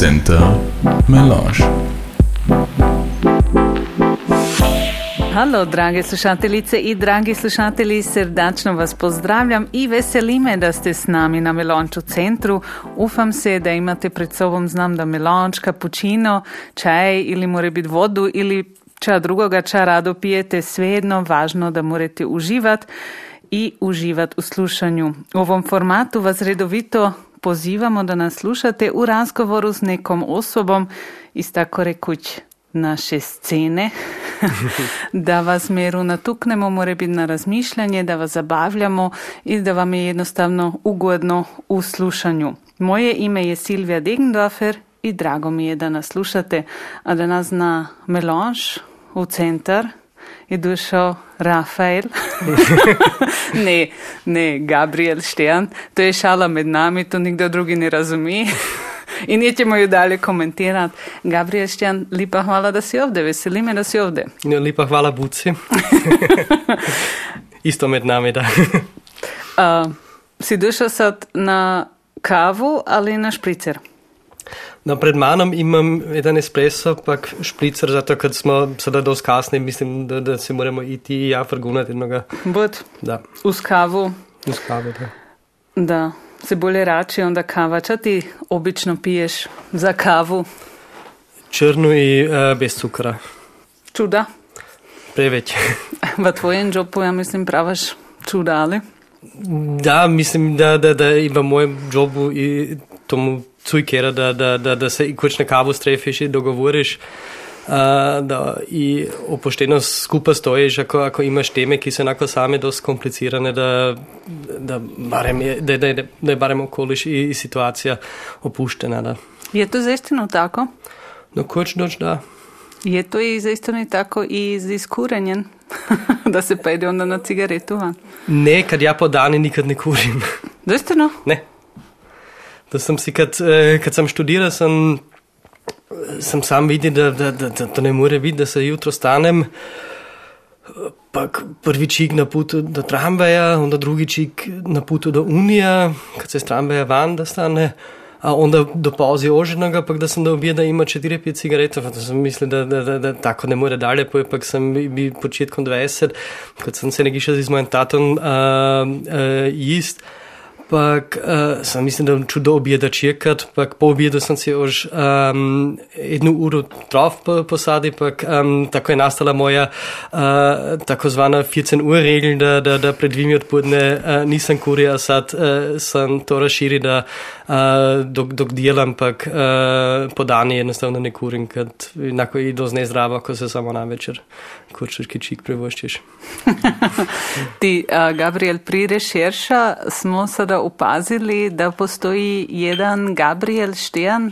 Center Melange. Halo, drage slušateljice in dragi slušatelji, srdačno vas pozdravljam in veseli me, da ste s nami na Melonču centru. Upam se, da imate pred sobom znam, da melonč, kapučino, čaj ili more biti vodu ili ča drugoga ča rado pijete, svejedno važno da morate uživati i uživati u slušanju. U ovom formatu vas redovito pozivamo da nas slušate u razgovoru s nekom osobom iz tako rekuć naše scene, da vas meru natuknemo, more biti na razmišljanje, da vas zabavljamo i da vam je jednostavno ugodno u slušanju. Moje ime je Silvija Degendorfer i drago mi je da nas slušate, a da nas na Melange u centar je došao Rafael. ne, ne, Gabriel Štern. To je šala med nami, to nikdo drugi ne razumi. In nećemo ju dalje komentirati. Gabriel Štern, lepa hvala, da si ovdje. Veseli me, da si ovdje. Ja, lepa hvala, Buci. Isto med nami, da. uh, si došel sad na kavu ali na špricer? No, pred manom imam jedan espresso, pa špricer, zato ker smo sedaj dosti kasni, mislim, da, da se moramo iti ja vrgunati jednoga. Bud, Da, uz kavu, uz kavu, da. da se bolje rači onda kava. Ča ti obično piješ za kavu? Črnu i uh, bez cukra. Čuda? Preveč. V tvojem džopu, ja mislim, pravaš čuda, ali? Da, mislim, da, da, da i v mojem jobu i tomu cujkera, da, da, da, da se na kavu strefiš i dogovoriš. Uh, da i opošteno skupaj stojiš, ako, ako imaš teme, ki so enako same dosti komplicirane, da, da, barem je, da, da, da je barem okoliš i, i situacija opuštena. Da. Je to zaistinu tako? No, koč doć da. Je to i zaistinu tako i z iskurenjem? da se pa ide onda na cigaretu van? Ne, kad ja po dani nikad ne kurim. Zaistinu? Ne. Da sem si, kad, eh, kad sem študiral, sem, sem sam videl, da, da, da, da to ne more biti, da se jutro stanem, pa prvi čik na putu do tramvaja, onda drugi čik na putu do Unija, kad se iz tramvaja van da stane, a onda do pauze oženega, pa da sem da objeda ima 4-5 cigaretov, pa da sem mislil, da, da, da, da tako ne more dalje, pa pa sem bil početkom 20, kad sem se nekaj še z mojim tatom uh, uh, jist, Pak uh, sem mislim, da čudo objeda čekat, pak po objedu sem si už um, jednu uro drauf po, posadi, pak um, tako je nastala moja uh, tako zvana 14 ur regel, da, da, da pred dvimi odpodne uh, nisem kuril, a sad uh, sem to razširil, da uh, dok, dok delam, pak uh, po dani enostavno ne kurim, ker enako je dosti nezdravo, ko se samo na večer kurčerki čik privoščiš. Ti, Gabriel, pri rešerša smo sada opazili, da postoji jedan Gabriel Štern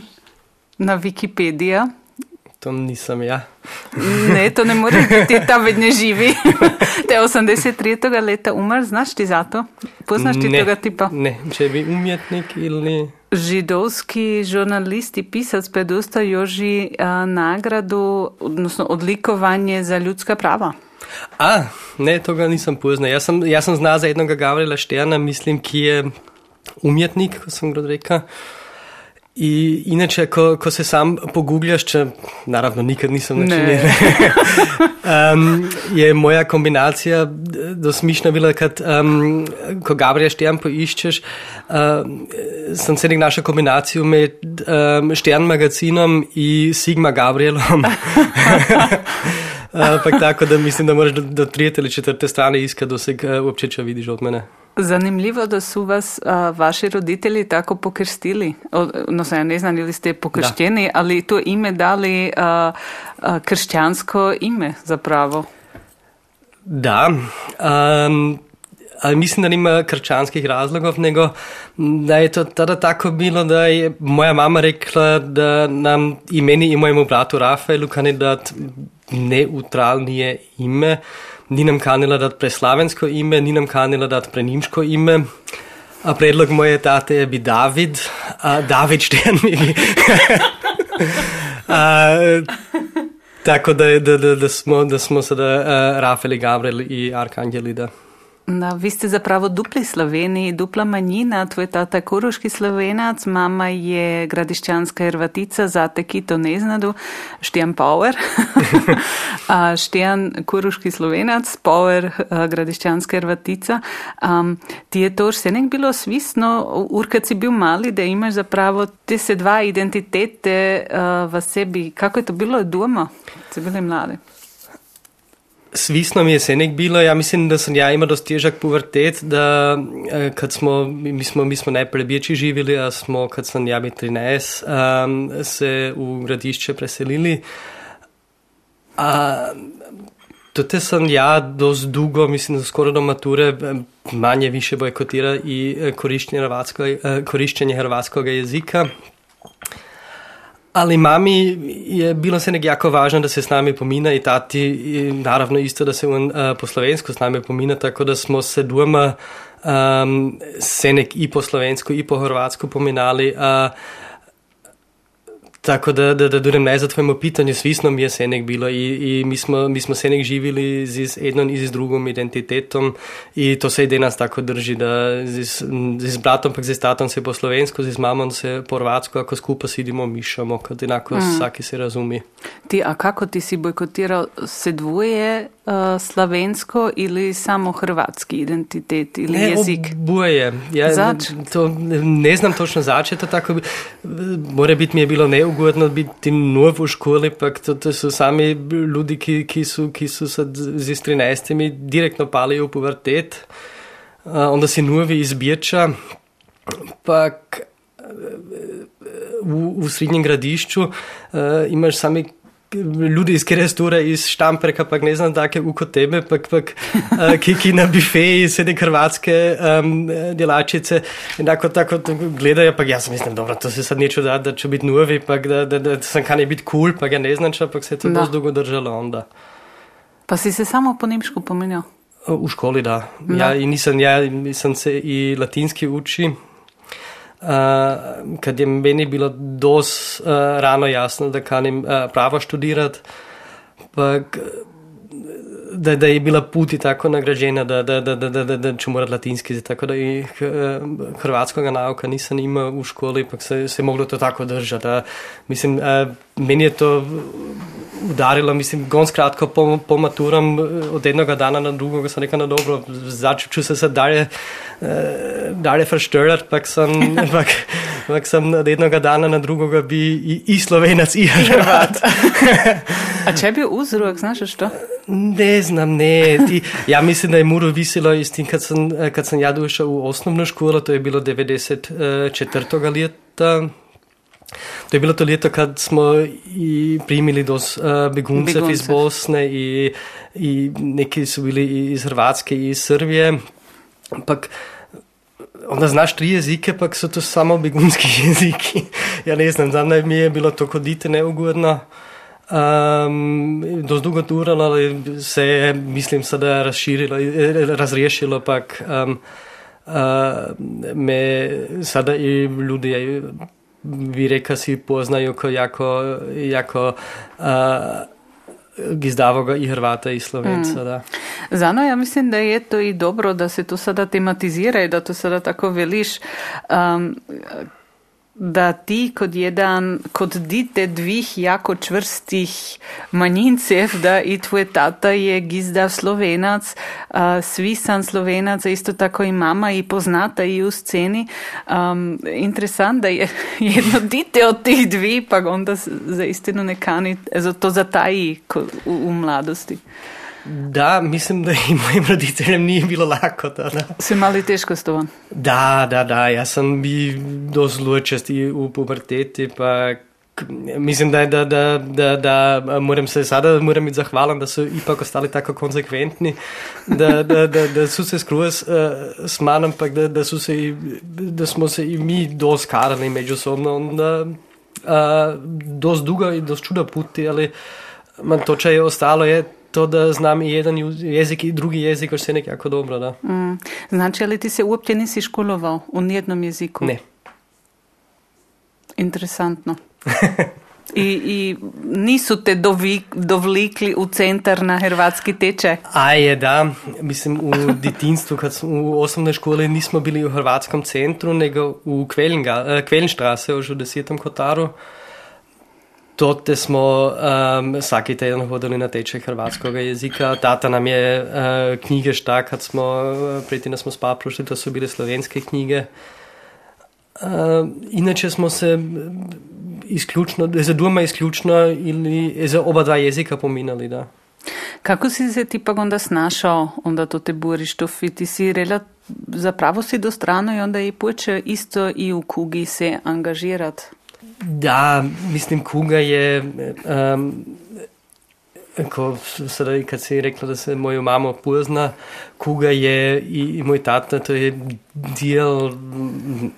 na Wikipediji. To nisem ja. Ne, to ne more biti, ta več ne živi. Te 83. leta umr, znaš ti za to? Poznaš ti ne, tega tipa? Ne, če bi umjetnik ili... Židovski žurnalist i pisac predosta Joži a, nagradu, odnosno odlikovanje za ljudska prava. A, ne, toga nisem poznal. Jaz sem, jaz sem znal za jednoga Gabriela Šterna, mislim, ki je umjetnik, ko sem rekel. I inače, ko, ko se sam pogubljaš, če naravno nikad nisem načinil, um, je moja kombinacija dosmišna bila, kad um, ko Gabriela Štern poiščeš, um, sem se nek našel kombinacijo med um, Štern magazinom in Sigma Gabrielom. Ampak tako, da mislim, da moraš do, do tretje ali četrte strane iskati, da se uh, občeče vidiš od mene. Zanimljivo, da su vas a, vaši roditelji tako pokrstili. No, se ja ne znam ili ste pokršteni, da. ali to ime dali a, a, kršćansko ime zapravo. Da, um, ali mislim, da nima krščanskih razlogov, nego da je to tada tako bilo, da je moja mama rekla, da nam i meni i mojemu bratu Rafaelu kandidat neutralnije ime, nam kanila dati preslavensko ime, ni nam kanila dati prenimško ime. A predlog moje tate je bi David, a David Štern mi a, tako da, da, da, da smo, da smo sada uh, Rafael i Gabriel i Arkangeli, da. Da, vi ste zapravo dupli Sloveniji, dupla manjina, tvoj tata je kuruški slovenac, mama je gradiščanska hrvatica, zate ki to ne znadu, Štijan Power, Štijan kuruški slovenac, Power gradiščanska hrvatica. Um, ti je to vse nek bilo svisno, ur kad si bil mali, da imaš zapravo te se dva identitete uh, v sebi, kako je to bilo doma, ste bili mladi? Svisno mi je se nek bilo, ja mislim, da sem ja imel dosti težak pubertet, da eh, kad smo, mi smo, mi smo najprej bječi živjeli, a smo, kad sem ja bil 13, um, se v gradišče preselili. A, Tudi sem ja dosti dugo, mislim, da skoraj do mature, manje više bojkotira i koriščenje hrvatskega, koriščenje hrvatskega jezika. Ali mami je bilo se nek jako važno, da se s nami pomina i tati, naravno isto da se on uh, po slovensku s nami pomina, tako da smo se dvoma um, se nek i po slovensku i po hrvatsku pominali. Uh, Tako da, da, da durem nazad tvojemu pitanju, svisno mi je Senek bilo i, i mi, smo, mi smo Senek živjeli z jednom i z drugom identitetom i to se i danas tako drži, da z, z bratom pa z tatom se po slovensku, z mamom se po hrvatsko, ako skupa sidimo, mišamo, kad enako mm. vsaki se razumi. Ti, a kako ti si bojkotirao se dvoje uh, slavensko ili samo hrvatski identitet ili ne, jezik? Oboje. Ja, to, ne znam točno začeti, tako mora biti mi je bilo neugodno ugodno biti nov v šoli, pa to, to so sami ljudje, ki, ki, so, ki so se z 13 direktno pali v pubertet, uh, onda si novi izbirča, pa v, v srednjem gradišču uh, imaš sami ljudi iz Kerestura, iz Štamperka, pa ne znam, take uko tebe, pa, pa, uh, ki, ki na bifeji sedi hrvatske um, delačice in tako, tako gledajo, pa jaz mislim, dobro, to se sad neče da, da će biti novi, pa da, da, da sam kan je biti cool, pa ga ne znača, pa se je to dosti dugo držalo onda. Pa si se samo po nemšku pomenil? V školi, da. da. Ja, in nisem, ja, nisem se i latinski uči, uh, kad je meni bilo dos uh, rano jasno, da kanim uh, pravo študirati. Pa, da, da je bila puti tako nagrađena, da, da, da, da, da, da ću morat latinski, tako da i hrvatskog nauka nisam imao u školi, pa se, se moglo to tako držati. Mislim, meni je to udarilo, mislim, gon skratko po, po maturam od jednoga dana na drugog sam rekao, no dobro, začu se sad dalje, dalje verstört, pak sam, pak, pak sam od jednoga dana na drugoga bi i, i slovenac i hrvat. A če bi uzrok, znaš što? Ne znam, ne. Ti, ja mislim da je muro visilo iz tim kad sam, kad sam ja došao u osnovnu školu, to je bilo 94. leta, To je bilo to leto, kad smo i primili dos uh, beguncev Begunce. iz Bosne i, i neki su bili iz Hrvatske i iz Srbije. Ampak onda znaš tri jezike, pak su to samo begunski jeziki. Ja ne znam, znam da mi je bilo to kodite neugodno. Um, dosti dugo duralo, ali se je, mislim, sada razširilo, razriješilo, pak um, uh, me sada i ljudi bi rekao, si poznaju kao jako, jako uh, gizdavoga i Hrvata i Slovenca. Mm. Da. Zano, ja mislim da je to i dobro da se to sada tematizira i da to sada tako veliš. Um, da ti kot jedan, kot dite dvih jako čvrstih manjincev, da i tvoj tata je gizdav slovenac, uh, svisan slovenac, isto tako i mama i poznata i u sceni. Um, interesant da je jedno dite od tih dvih, pa onda za istinu ne kani, to zataji u, u mladosti. Da, mislim, da i mojim roditeljem nije bilo lako. Da, da. Si imali teško s tobom? Da, da, da. Ja sam bi dosta zločest i u puberteti, pa mislim da, da, da, da, da moram se sada moram biti zahvalan da su ipak ostali tako konsekventni, da, da, da, da su se skroz uh, s manom, pa da, da, se da smo se i mi dosta karali međusobno, onda uh, dosta dugo i dosta čuda puti, ali man to če je ostalo je to da znam jedan jezik i drugi jezik još se nekako dobro, da. Mm. Znači, ali ti se uopće nisi školovao u nijednom jeziku? Ne. Interesantno. I, I nisu te dovlikli v centar na hrvatski tečaj? A je, da. Mislim, v detinstvu, kad smo v osnovne škole, nismo bili v hrvatskem centru, nego v Kvelenštrase, už v desetem kotaru. Tote smo um, vsaki teden hodili na tečaj hrvatskega jezika. Tata nam je uh, knjige šta, kad smo, preti nas smo spa prošli, to so bile slovenske knjige. Uh, inače smo se izključno, za doma izključno ili za oba dva jezika pominjali, da. Kako si se ti pa onda snašao, onda to te buriš, to ti si relat, zapravo si do strano i onda i poče isto i u kugi se angažirat? Da, mislim, kuga je, um, ko sedaj, kad si rekla, da se mojo mamo pozna, kuga je i, i moj tata, to je del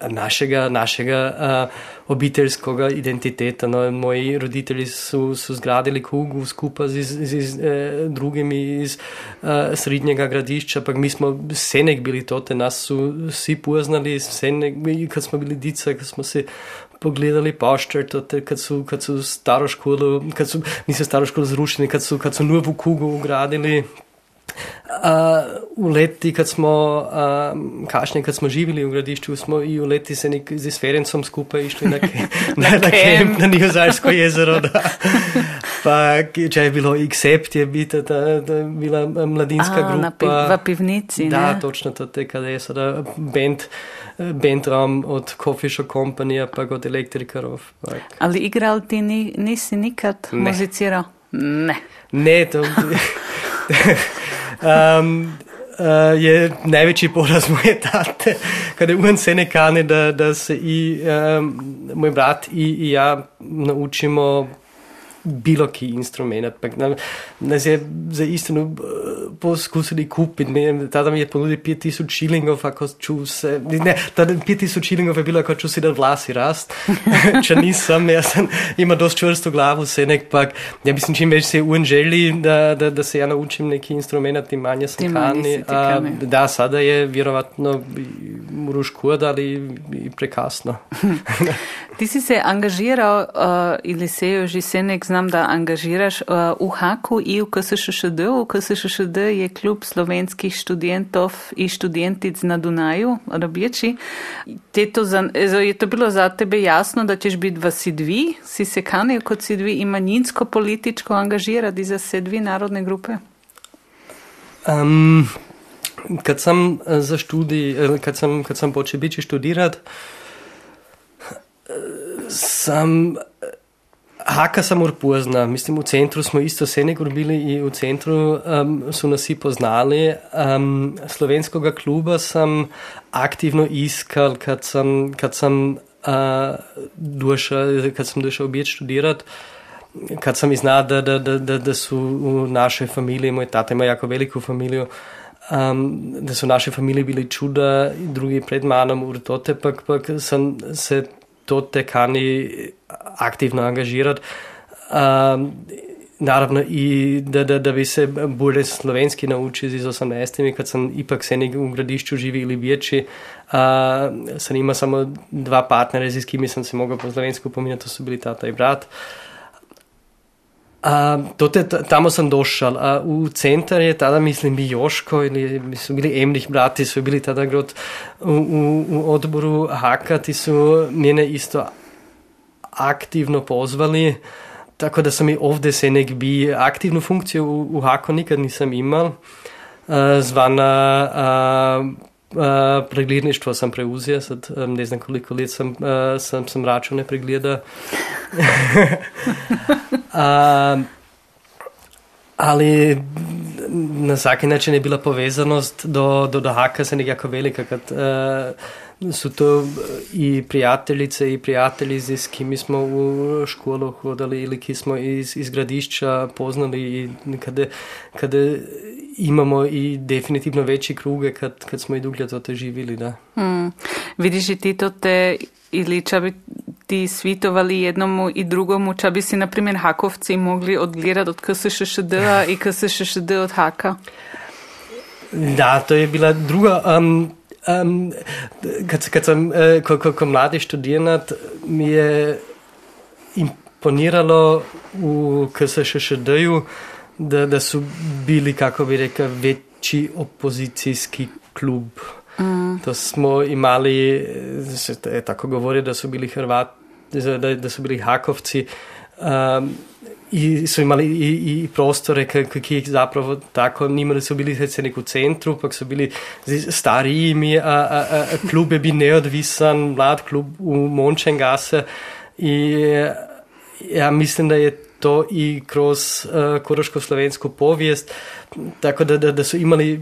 našega, našega uh, obiteljskega identiteta. No, moji roditelji so, so zgradili kugu skupaj z, z, z, z eh, drugimi iz uh, srednjega gradišča, pa mi smo senek bili tote, nas so vsi poznali, senek, kad smo bili dice, kad smo se pogledali pošter, kad so, kad so staro školo, kad so, niso staro školo zrušili, kad so, kad so novo kugo ugradili. Uh, v leti, kad smo, uh, kašnje, kad smo živeli v gradišču, smo i v leti se nek z Ferencom skupaj išli na, na, na, na kemp, na Nihozarsko jezero. Da. Pa, če je bilo Except, je bita, ta, ta bila mladinska A, grupa. Piv, v pivnici, Da, ne? točno to te, kada je sada band, bandram od Coffee Shop Company, pa od elektrikarov. Ali igral ti ni, nisi nikad Ne. muziciral? Ne. Ne, to um, uh, je največji poraz moje tate, kada on se ne kane, da, da se i um, moj brat i, i ja naučimo bilo ki instrument. Nas je za istinu uh, poskusili kupiti. Ne, Tada mi je ponudil 5000 šilingov, ako ću se... Ne, tada 5000 šilingov je bilo, ako ću si da vlasi rast. Če nisam, ja sam ima dost čvrstu glavu, senek, pak ja mislim čim več se on želi da, da, da se ja naučim neki instrument, tim manje manje kani. kani. Da, sada je vjerovatno moru škoda, ali i prekasno. Ti si se angažiral uh, ili se jo že senek znam, da angažiraš uh, v Haku i v KSŠŠD. V KSŠŠD je klub slovenskih študentov i študentic na Dunaju, Rabječi. Te to za, je to bilo za tebe jasno, da ćeš biti v Sidvi? Si se kanil kot Sidvi i manjinsko političko angažirati za se dvi narodne grupe? Um, kad sam eh, za študij, eh, kad sam, kad sam počel biti študirat, eh, eh, Haka sam urpozna, mislim v centru smo isto se nekor bili i v centru um, su nas i poznali. Um, slovenskega kluba sam aktivno iskal, kad sam, kad sam uh, došel, kad sam došel objet študirat. kad sam izna da, da, da, da, da su u našoj familiji, moj tata ima jako veliku familiju, um, da su u našoj familiji bili čuda drugi pred manom u tote, pak, pak sam se tote kani aktivno angažirat. Um, naravno da, da, da bi se bolje slovenski naučili iz 18. kad sam ipak se nek u gradišću živi ili vječi, a, sam ima samo dva partnera s kimi sam se mogao po slovensku pominjati, to su bili tata i brat. A, tote, tamo sam došao, u centar je tada, mislim, bi Joško ili su bili Emrih brati, su bili tada grot u, u, u odboru Haka, ti su mene isto aktivno pozvali, tako da sam i ovdje se nek bi aktivnu funkciju u, u Haku nikad nisam imal. A, zvana a, pregledništvo sam preuzio, sad a, ne znam koliko let sam, a, sam, sam račune pregleda. a, ali na vsaki način je bila povezanost do, do, do Haka se nekako velika, kad uh, su to i prijateljice i prijatelji s kimi smo u školu hodali ili ki smo iz, iz gradišća poznali i kada, kada imamo i definitivno veći kruge kad, kad smo i duglje to živili, da. Hmm. Vidiš i ti to te, ili ča bi ti svitovali jednomu i drugomu, ča bi si, na primjer, Hakovci mogli odgledati od KSŠŠD-a i KSŠŠD od Haka? Da, to je bila druga. Um, um, kad, kad sam uh, ko, ko, ko mladi študirat, mi je im, imponiralo v KSŠD-ju, da, da so bili, kako bi rekel, večji opozicijski klub. Mm. To smo imeli, se tako govori, da so bili Hrvati, da, da so bili Hakovci. Um, I su imali i, i prostore ki ih zapravo tako nimali su bili recimo u centru, pak su bili stariji mi, a, a, a klub je bi neodvisan, mlad klub u Mončengase i ja mislim da je to i kroz uh, koroško-slovensku povijest, tako da, da, da su imali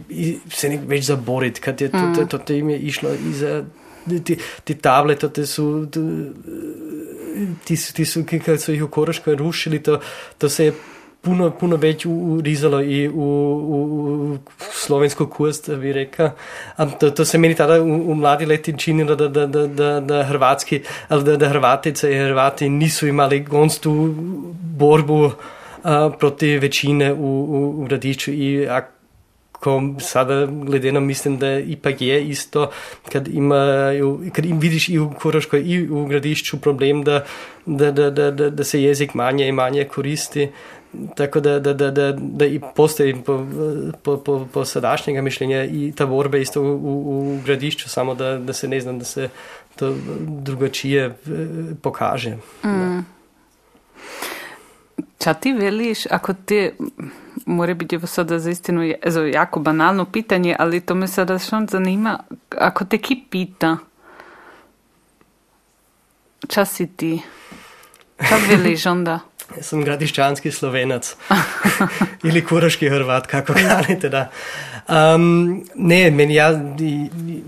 se nek već zaborit, kad je to, mm. to, to, to im je išlo iza ti, ti table, to te su ti, ti su, ki so jih v Koroško rušili, to, to se je puno, puno več urizalo i u, u, u slovensko kost, bi rekel. To, to se meni tada v, v mladi leti činilo, da, da, da, da, da Hrvatski, ali da, da Hrvatice in Hrvati nisu imali gonstu borbu uh, proti večine v, v, v Radiču sada gledeno mislim da ipak je isto kad imaju, kad im vidiš i u Koroškoj i u gradišću problem da, da, da, da, da se jezik manje i manje koristi tako da, da, da, da, da i postoji po, po, po, po sadašnjega mišljenja i ta borba isto u, u, u gradišću samo da, da se ne znam da se to drugačije pokaže. Mm. Ča ti veliš, ako ti mora biti sada za istinu ezo, jako banalno pitanje, ali to me sada što zanima. Ako te ki pita, čas si ti? Čas veliš onda? Ja sam gradišćanski slovenac ili kuraški hrvat, kako kanite da. Um, ne, meni ja, i, i,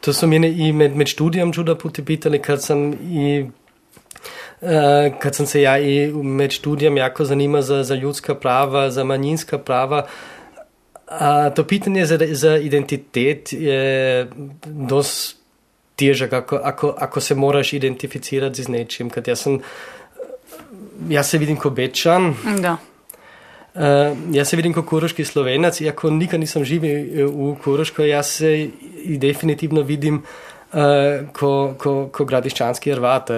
to su mene i med, med študijom čuda puti pitali kad sam i Uh, kad sem se ja i med študijem jako zanima za, za ljudska prava, za manjinska prava, uh, to pitanje za, za identitet je dosti težak, ako, ako, ako se moraš identificirati z nečim. Kad ja, sam, ja se vidim kot bečan. Da. Uh, jaz se vidim kot koroški slovenac, iako nikad nisem živel v Koroško, jaz se definitivno vidim uh, kot ko, ko gradiščanski Hrvat.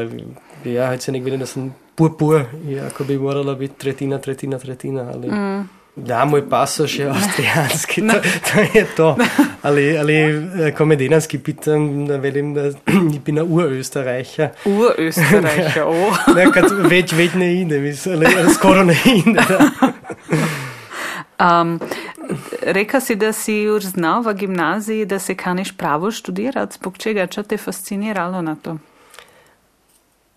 ja, se nek vidim, da sem pur-pur, iako bi morala biti tretjina, tretjina, tretjina. Ali... Mm. Da, moj pasoš je avstrijanski, to, to je to. Ali, ali komedijanski pitam, da velim, da bi na Urösterreicher. Urösterreicher, oh. ne, kad več, več ne ide, mislim, ali skoro ne ide. Um, reka si, da si už znal v gimnaziji, da se kaniš pravo študirati, zbog čega, čo te fasciniralo na to?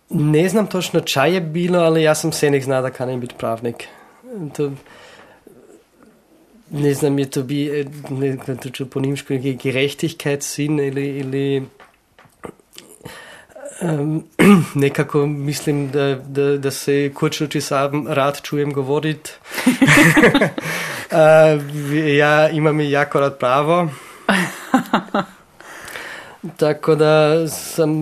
Ne znam točno čaj je bilo, ali ja sam se nek zna da kanem biti pravnik. To, ne znam, je to bi, ne to po nimšku neki gerechtigkeitssinn ili, ili um, nekako mislim, da, da, da se kočno sam rad čujem govoriti. uh, ja imam jako rad pravo. Tako da sam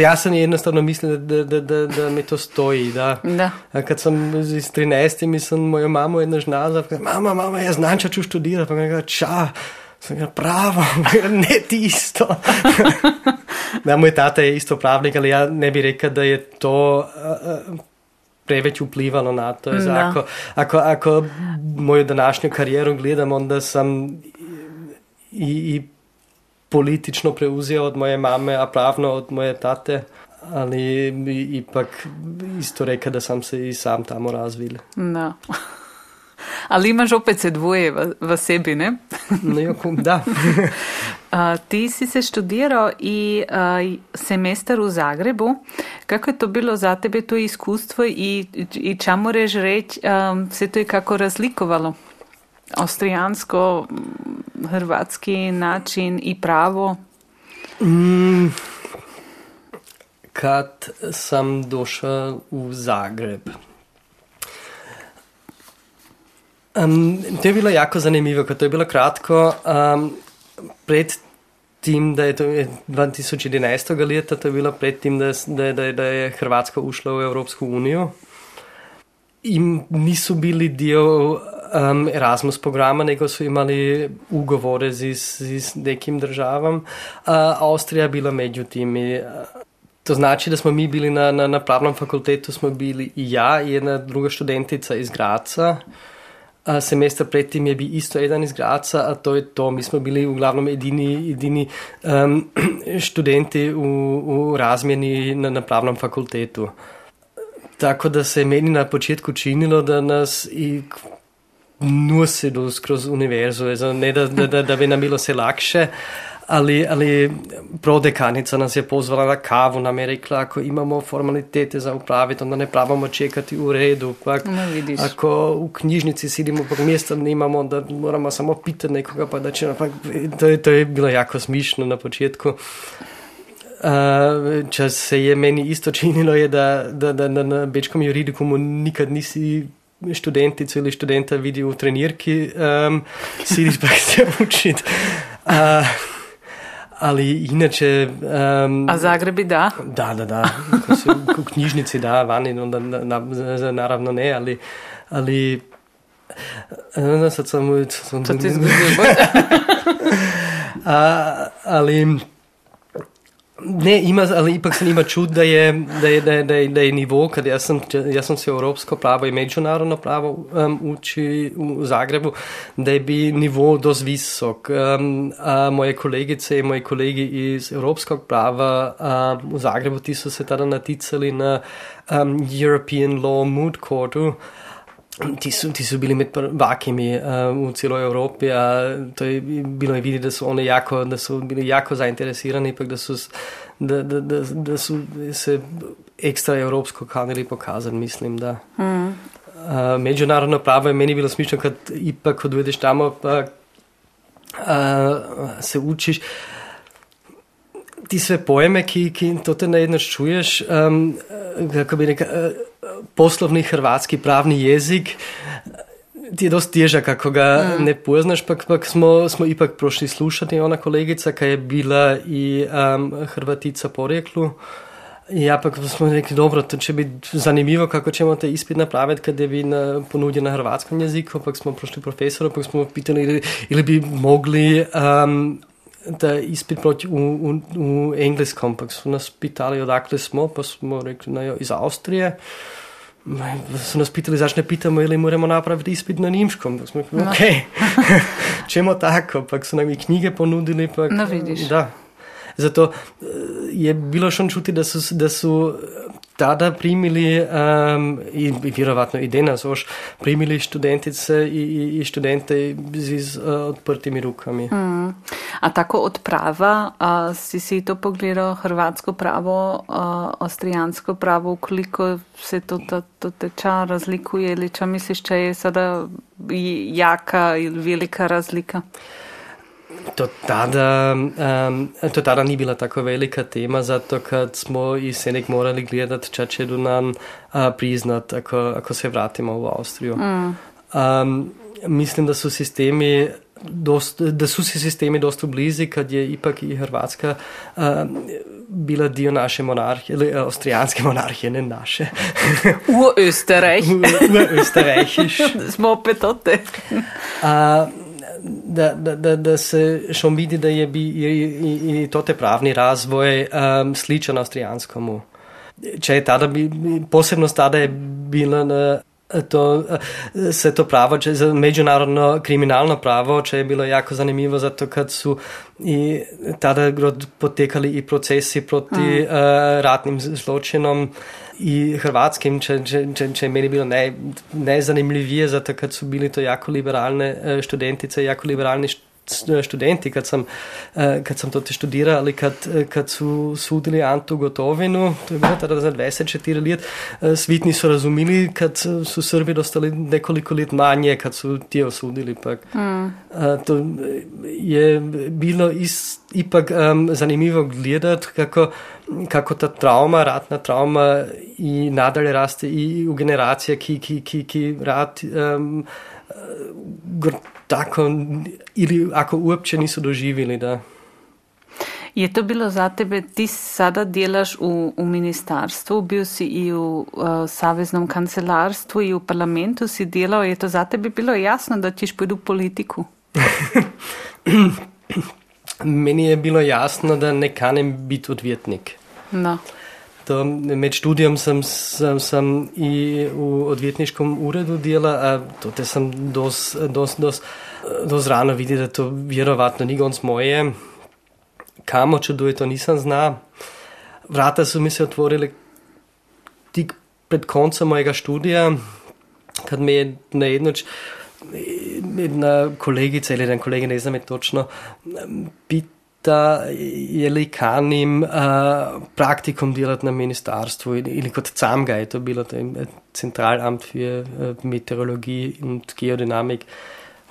Jaz sem enostavno mislil, da, da, da, da mi to stoji. Da. Da. Kad sem z 13, sem mojo mamo ena žnaza, mama, mama, jaz znam, če ću študirati, pa mi je ča. Sem ga pravo, ne ti isto. da, moj tata je isto pravnik, ali ja ne bi rekel, da je to uh, preveč vplivalo na to. Ako, ako, ako mojo današnjo kariero gledam, onda sem i, i politično prevzel od moje mame, a pravno od moje tate. Ali ipak isto reka da sam se i sam tamo razvil. Da. Ali imaš opet se dvoje v, v sebi, ne? no, jo, da. uh, ti si se študirao i uh, semestar u Zagrebu. Kako je to bilo za tebe to iskustvo i, i čemu reći, se to je kako razlikovalo? Austrijansko, hrvatski način i pravo? Mm, kad sam došao u Zagreb, um, to je bilo jako zanimljivo, kad to je bilo kratko. Um, pred tim, da je to 2011. leta, to je bilo pred tim, da, da, da, da je Hrvatska ušla u Evropsku uniju. I nisu bili dio um, Erasmus programa, nego su imali ugovore z, z nekim državam. Uh, Austrija je bila među tim. I, uh, To znači da smo mi bili na, na, na pravnom fakultetu, smo bili i ja i jedna druga študentica iz Graca. A semestar predtem je bil isto eden iz Graca, a to je to. Mi smo bili uglavnom edini, edini um, študenti v, v razmjeni na, na pravnom fakultetu. Tako da se je meni na početku činilo, da nas nosilo skozi univerzo, ne da, da, da, bi nam bilo vse lakše. Ali, ali prodekanica nas je pozvala na kavu, nam je rekla, ako imamo formalitete za upraviti, onda ne pravimo čekati u redu. Pak, No, ako u knjižnici sidimo, pa mjesta nemamo, da moramo samo pitati nekoga, pa da će, pak, to, to je bilo jako smišno na početku. Uh, če se je meni isto činilo, je, da, da, da, da na bečkom juridikumu nikad nisi študentico ili študenta videl v trenirki, um, sidiš pa se učiti. Uh, ali inače... Um, A Zagrebi da? da, da, da. Se u knjižnici da, vani, onda na, na, naravno ne, ali... ali uh, sad sam... sam To ti zgodilo. ali ne, ima, ali ipak se ima čut da je, da je, da je, da je, da je nivo, kad ja sam, ja sam se evropsko pravo i međunarodno pravo um, uči u Zagrebu, da je bi nivo dost visok. Um, a moje kolegice i moji kolegi iz evropskog prava um, u Zagrebu ti su se tada naticali na um, European Law Mood Courtu, Ti su, ti su bili med prvakimi uh, u cijeloj Europi, a to je bilo je vidjeti da su one jako, da su bili jako zainteresirani, ipak da su, s- da, da, da, da su se ekstra evropsko kanili pokazati, mislim da. Mm. Uh, međunarodno pravo je meni bilo smišno kad ipak odvedeš tamo pa uh, se učiš ti sve pojme, ki, ki to te najedno čuješ, um, kako bi rekel, uh, poslovni hrvatski pravni jezik, ti je dosti težak, ako ga mm. ne poznaš, pak, pak smo, smo ipak prošli slušati ona kolegica, ki je bila i um, Hrvatica porijeklu. Ja, pa smo rekli, dobro, to će biti zanimljivo kako ćemo te ispit napraviti kad je bi na, ponuđen na hrvatskom jeziku, pa smo prošli profesora, pa smo pitali ili, ili bi mogli um, da ispit proći u, u, u engleskom, pa su nas pitali odakle smo, pa smo rekli, no, iz Austrije. Ma, Su nas pitali zašto ne pitamo ili moramo napraviti ispit na nimškom. Pa smo rekli, No. ok, ćemo tako. Pa su nam i knjige ponudili. Pa, No, vidiš. Da. Zato eh, je bilo šon čuti da su, da su tada primili um, i, vjerovatno i danas još primili študentice i, i, i študente z, z uh, odprtimi rukami. Mm. A tako od prava, a, si si to pogledal, hrvatsko pravo, a, avstrijansko pravo, koliko se to, to, to teča razlikuje ili če misliš, če je sada jaka ili velika razlika? To tada, um, to tada ni bila tako velika tema, zato kad smo i Senek morali gledati če će nam uh, priznat ako, ako se vratimo u Austriju. Mm. Um, mislim da su sistemi dost, da su si sistemi dosta blizi kad je ipak i Hrvatska um, bila dio naše monarhije, ili uh, austrijanske monarhije, ne naše. U Österreich. U Österreichisch. Smo opet od te. Da, da, da, da se šom vidi da je bi i, i, i to te pravni razvoj um, sličan avstrijanskomu. Če je tada bi, posebnost tada je bila na to, se to pravo, če međunarodno kriminalno pravo, če je bilo jako zanimljivo, zato kad su i tada potekali i procesi proti uh, ratnim zločinom i hrvatskim, če, če, če, če je meni bilo naj, najzanimljivije, zato kad su bili to jako liberalne eh, študentice, jako liberalni št- študenti, kad sam, eh, kad sam to te študirao, ali kad, eh, kad su sudili Antu Gotovinu, to je bilo tada za 24 let, eh, svi nisu razumili kad su Srbi dostali nekoliko let manje, kad su ti osudili. Pak. Mm. To je bilo is, ipak um, zanimivo gledati, kako, kako ta trauma, ratna trauma i nadalje raste i u generacije, ki, ki, ki, ki rat um, tako ili ako uopće nisu doživjeli da Je to bilo za tebe, ti sada delaš u, u ministarstvu, bil si i u uh, saveznom kancelarstvu i u parlamentu si delao, je to za tebe bilo jasno da ćeš pojdu u politiku? meni je bilo jasno da ne kanem biti odvjetnik. No. To, med študijom sem, sem, sem i v odvetniškem uredu dela, a to te sem dos, dos, dos, dos rano videl, da to vjerovatno ni gonc moje. Kamo čuduje, to nisem zna. Vrata so mi se otvorile tik pred koncem mojega študija, kad me je na jednoč jedna kolegica ili jedan kolega, ne znam je točno, pita je li kanim uh, praktikum delati na ministarstvu ili, kot CAMGA je to bilo, to je Centralamt für uh, Meteorologie und Geodynamik.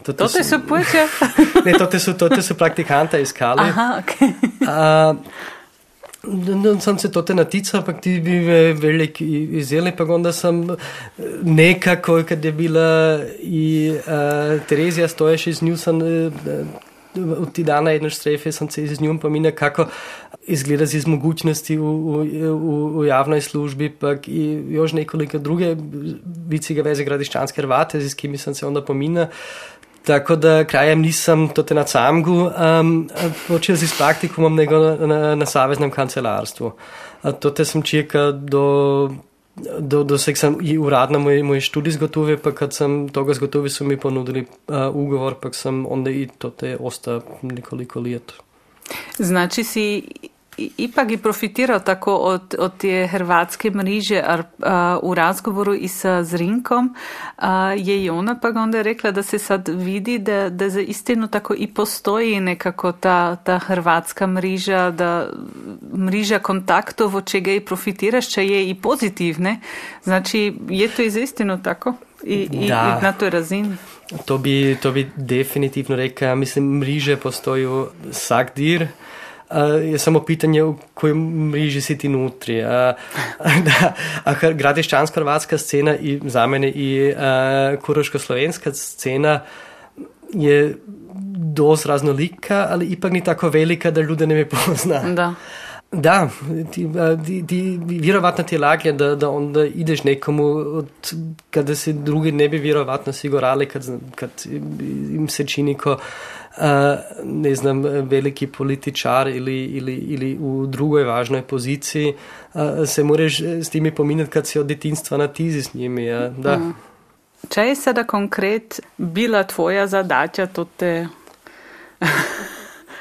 To, to, to so puče? ne, to so, to so praktikanta iskali. Aha, okay. uh, No, sam se to te natica, ampak ti bi me velik izjeli, pa onda sam nekako, kad je bila i uh, Terezija stoješ iz nju, sam uh, ti dana jednoj strefe, sam se iz njom pominja kako izgleda iz mogućnosti u, u, u, u javnoj službi, pak i još nekoliko druge viciga veze gradišćanske Hrvate, s kimi sam se onda pominja, Tako da krajem nisem to na samgu um, počel z praktikumom, nego na, na, na saveznem kancelarstvu. To te sem čekal do, do, do se sem uradno moj, moj študij zgotovil, pa kad sem toga zgotovil, so mi ponudili uh, ugovor, pa sem onda i to te osta nekoliko let. Znači si ipak je profitirao tako od, od te hrvatske mreže u razgovoru i sa Zrinkom, a, je i ona pa onda rekla da se sad vidi da, da za istinu tako i postoji nekako ta, ta hrvatska mreža, da mreža kontaktov, od čega i profitiraš, če je i pozitivne. Znači, je to iz istinu tako? I, i, Da. i na toj razini? To bi, to bi definitivno rekel. Mislim, mreže postojijo vsak dir. Uh, je samo pitanje, v kojoj mreži si ti notri. Uh, da, hr- gradiščansko-hrvatska scena i za mene i uh, kuroško-slovenska scena je dosti raznolika, ali ipak ni tako velika, da ljude ne me pozna. Da. Da, ti, ti, ti vjerovatno ti je laglje da, da onda ideš nekomu od, kada se drugi ne bi vjerovatno sigurali kad, kad im se čini ko a, ne znam, veliki političar ili, ili, ili u drugoj važnoj poziciji a, se moraš s timi pominjati kad si od detinstva na tizi s njimi. A, da. Če je sada konkret bila tvoja zadaća, to te...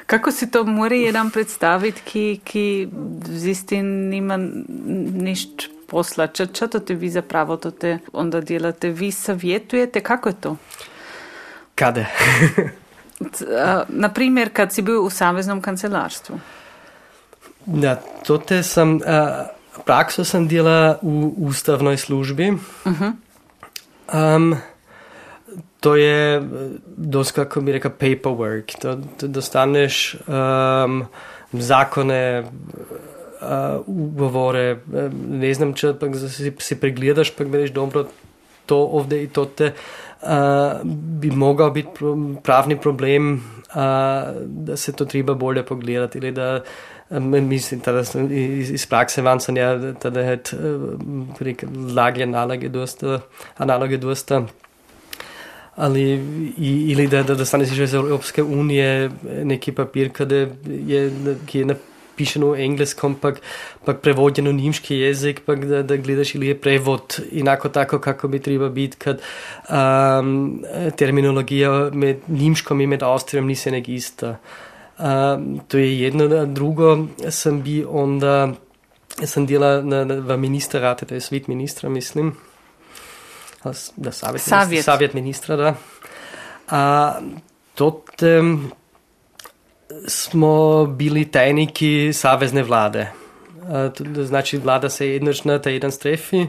Kako si to mora jedan predstaviti, ki, ki z istim nima ništa posla? Če, če to te vi zapravo to te onda delate? Vi savjetujete? Kako je to? Kade? Naprimer, kad si bil v saveznom kancelarstvu. Da, to te sam, a, prakso sam dela u ustavnoj službi. Um, to je dost, kako bi rekao, paperwork. To, to dostaneš um, zakone, uh, ugovore, ne znam, če pa si, si pregledaš, pa vidiš dobro, to ovdje i to te uh, bi mogao biti pravni problem, uh, da se to treba bolje pogledati da um, mislim, sam iz, iz prakse van sam ja tada je uh, laglje naloge dosta, analoge dosta. Ali ili da, da dostaneš iz Evropske unije neki papir je, ki je napišen v engleskom, pak, pak prevođen u nimški jezik, pak da, da gledaš ili je prevod inako tako kako bi treba biti, kad um, terminologija med nimškom i med Avstrijom nisi nek ista. Um, to je jedno, drugo sam bi onda sam dela na, na, v ministerate, to je svet ministra, mislim. Da, savjet, Savjet. Ministra, savjet ministra, da. A, tot um, smo bili tajniki savezne vlade. To znači vlada se jednoč na taj jedan strefi.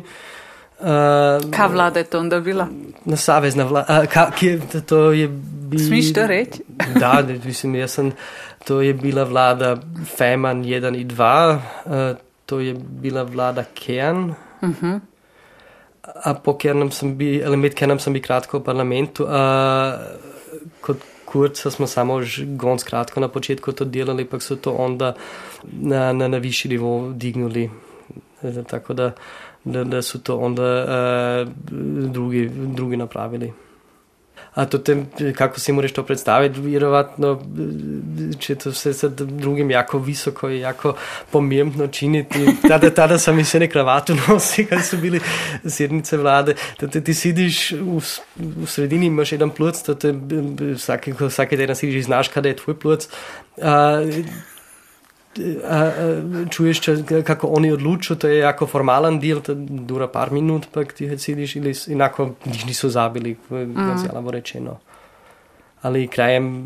A, Kaj vlada je to onda bila? Na savezna vlada. Ka, ki, to- je bi... Smiš to reći? Da, mislim, jaz sem, to je bila vlada Feman 1 in 2, uh, to je bila vlada Kern. Mhm. A po Kernem sem bil, ali med Kernem sem bil kratko v parlamentu, uh, kot kurca smo samo že gonc kratko na početku to delali, pa so to onda na, na, na višji nivo dignuli. Eh, Tako da, da, da so to onda uh, drugi, drugi napravili. A to tem, kako si moraš to predstaviti, vjerovatno, če to vse sa drugim jako visoko i jako pomembno činiti. Tada, tada sam i sve ne kravatu nosi kad su bili sjednice vlade. Da te ti sidiš u, u sredini, imaš jedan pluc, to te svaki, svaki dan sidiš i znaš kada je tvoj pluc. A, a, a, čuješ, če, kako oni odlučuju, to je jako formalan del, to dura par minut, pa ti sediš ili inako niso zabili, mm. rečeno. Ali krajem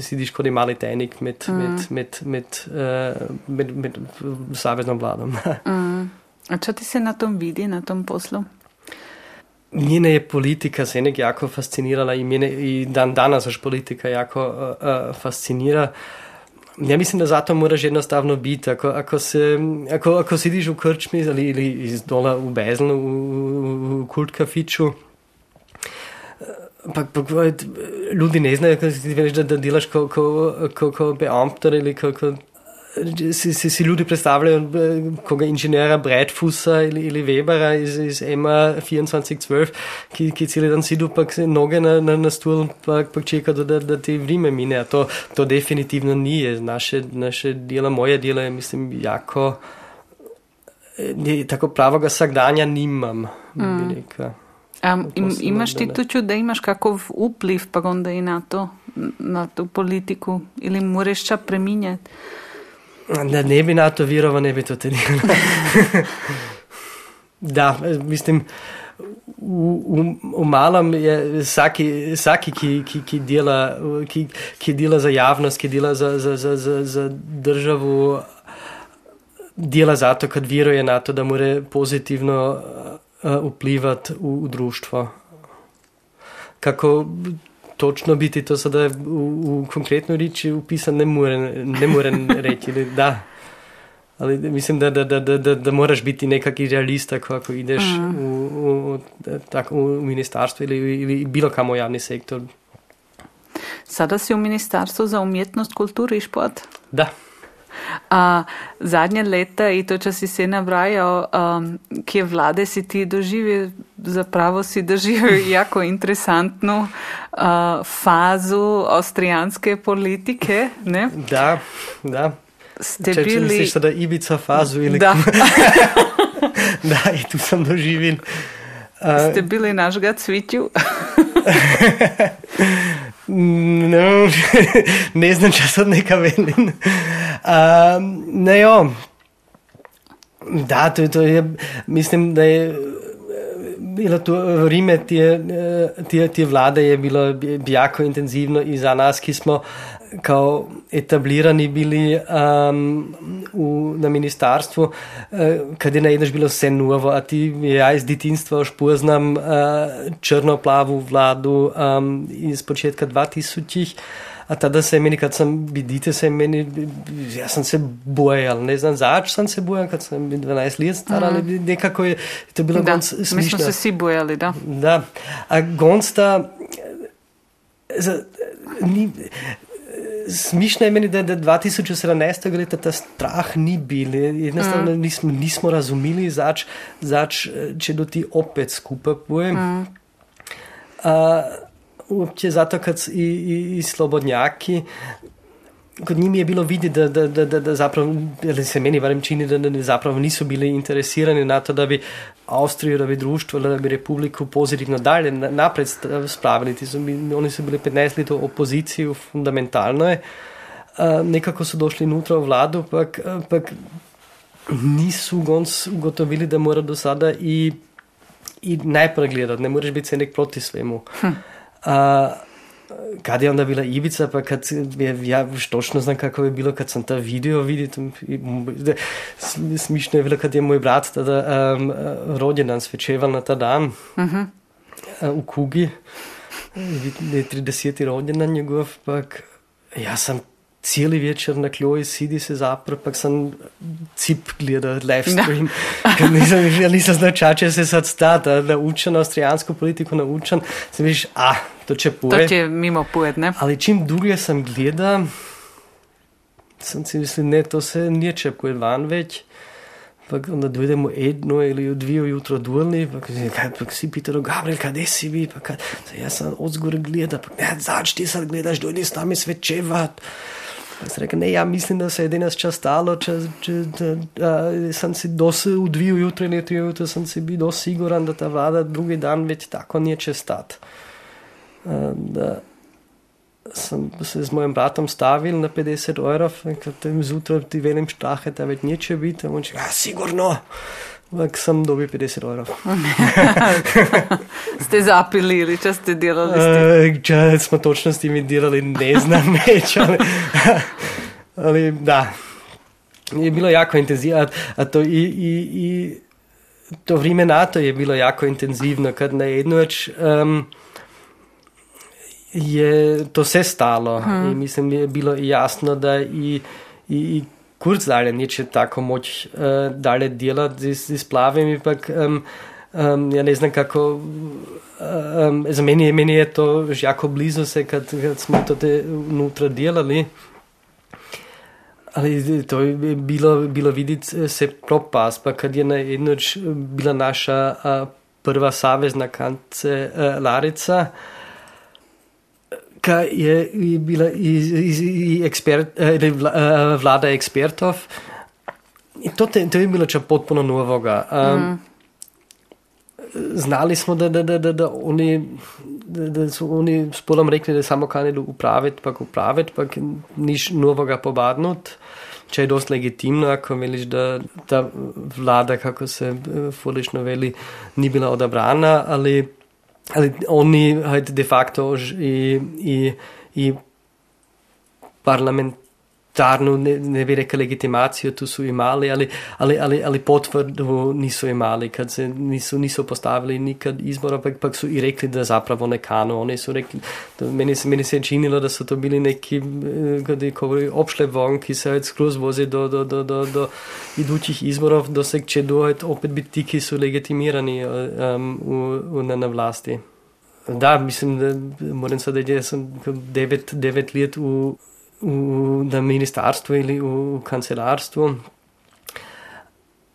sediš kot mali tajnik med, mm. med, med, med, uh, med, med saveznom vladom. mm. A čo ti se na tom vidi, na tom poslu? Njene je politika se nek jako fascinirala i, mene, i dan danas još politika jako uh, uh, fascinira. Uh, Ja mislim, da zato moraš enostavno biti. Ako, ako, se, ako, ako sediš v krčmi ali, ali iz dola v Bezlu, v, v, v kultkafiču, pa, pa ljudi ne znajo, da, da delaš kot ko, ko, ko beamter ali kot si, si, si ljudi predstavljajo kot inženirja Bradfusa ali, ali Webera iz, iz EMA 2412, ki, ki cel dan sedi, pa se noge na, na, na stol, pa, pa čeka, da, da ti vrime mine. To, to definitivno ni. Naše, naše delo, moje delo je, mislim, jako. Tako pravega vsakdanja nimam. Mm. Um, im, imaš ti to čudo, da imaš kakov vpliv pa onda i na to, na to politiku ili moraš ča preminjati? Da ne bi na to vjerovao, ne bi to trenirao. da, mislim, u, u, u malom je svaki, svaki ki, ki, ki, dela, ki, ki dela za javnost, ki dela za, za, za, za, za državu, dela zato, kad vjeruje na to, da mora pozitivno uh, vplivati u, u društvo. Kako točno biti to sada u, u konkretnoj riči upisan ne morem, ne reći, da. Ali mislim da, da, da, da, da moraš biti nekakvi realist ako, ako ideš mm. u, u, tak, u ministarstvo ili, ili bilo kamo u javni sektor. Sada si u ministarstvu za umjetnost, kulturu i šport? Da. A zadnje leta i to, če si se nabrajal, um, kje vlade si ti doživio, zapravo si doživio jako interesantnu uh, fazu austrijanske politike, ne? Da, da. Ste če, bili... Če misliš sada Ibica fazu ili... Da. da, i tu sam doživio. Uh, Ste bili našega cvitju? no, ne znam, če sad neka velim. Um, ne, jo. Da, to, to je, mislim, da je bilo to v Rime, te, te vlade je bilo jako intenzivno i za nas, ki smo kao etablirani bili um, u, na ministarstvu, uh, kad je najednoš bilo vse novo, a ti ja iz detinstva još poznam uh, črno-plavu vladu um, iz početka 2000-ih, a tada se meni, kad sam, vidite se meni, ja sam se bojal, ne znam zač sam se bojal, kad sam 12 let star, mm. ali nekako je to bilo da, gonc smišno. Mi smo se svi bojali, da. Da, a gonsta, za, ni, smišno je meni, da, da 2017. leta ta strah ni bil. Jednostavno mm. nismo, nismo razumeli, zač, zač, če do ti opet skupaj pojem. Mm. Uh, zato, ker so i, i, i slobodnjaki. Kod njimi je bilo videti, da, da, da, da, da zapravo, ali se meni varem čini, da, da zapravo niso bili interesirani na to, da bi Avstrijo, da bi društvo, da bi republiku pozitivno dalje napred spravili. So, oni so bili 15 let v opoziciji, fundamentalno je. Uh, nekako so došli nutra v vladu, ampak, ampak niso gonc ugotovili, da mora do sada i, i najprej gledati, ne moreš biti se nek proti svemu. Hm. Uh, kad je onda bila Ibica, pa kad je, ja točno znam kako je bilo kad sam ta video vidio, smišno je bilo kad je moj brat tada um, rođendan svečeval na ta dan uh -huh. uh, u Kugi, je 30. rođendan njegov, pak ja sam cijeli večer na kloji sidi se zapr, pak sam cip gledal live stream, ker nisem, ja nisem znal čače se sad stati, da učen austrijansko politiko naučen, sem viš, a, to če poje. To če mimo poje, ne? Ali čim dulje sem gledal, sem si mislil, ne, to se nije če poje van več, pa onda dojdemo jedno ili dvije ujutro dolni, pa kaj, pa si pitao, Gabriel, kade si vi, pa kaj, ja sam od zgore gleda, pa ne, zač ti sad gledaš, dojdi s nami svečevat. Pa sem rekel, ne, ja mislim, da se je danes čas stalo, če, če da, da, sem si dosti v dvije ujutro ili tri ujutro, sem si bil dosti siguran, da ta vlada drugi dan već tako neće stat. Da, sem se z mojim bratom stavil na 50 evrov, ker tam zjutraj ti velim štahe, da več neče biti. On reče, ja, sigurno. Ampak sem dobil 50 evrov. ste zapilili, če ste delali? Uh, če smo točno s temi delali, ne znam več. Ali, ali, da, je bilo jako intenzivno. To, to vrijeme NATO je bilo jako intenzivno, kad na jednu več. Um, je to vse stalo. Hmm. In mislim, je bilo jasno, da i, i, i kurz dalje neće tako moć uh, dalje delati z, z plavim. Ipak, um, um, ja ne znam kako, um, za meni, meni je to jako blizu se, kad, kad smo to te unutra delali. Ali to je bilo, bilo videti se propast, pa kad je na jednoč bila naša uh, prva savezna kancelarica, uh, ki je bila iz, iz, iz ekspert, eh, vlada ekspertov. To, te, to je bilo če potpuno novoga. Um, mm. Znali smo, da, da, da, da, da, oni, da, da so oni s polom rekli, da samo kandidu upraviti, pa upraviti, pa niš novoga pobadnut. Če je dosti legitimno, ako veliš, da ta vlada, kako se uh, folično veli, ni bila odabrana, ali ali oni halt de facto i, i, i parlamentarnu, ne, ne bi rekao legitimaciju, tu su imali, ali, ali, ali, ali potvrdu nisu imali, kad se nisu, nisu postavili nikad izbora, pak, pak su i rekli da zapravo ne kanu. Oni su rekli, da meni, se, meni se činilo da su to bili neki kadi, opšle von, ki se skroz vozi do, do, do, do, do idućih izborov, do se će dohet opet biti ti, ki su legitimirani um, u, u, na, na vlasti. Da, mislim, da moram reči, da sem devet, devet let v, v, na ministrstvu ali v, v kancelarstvu.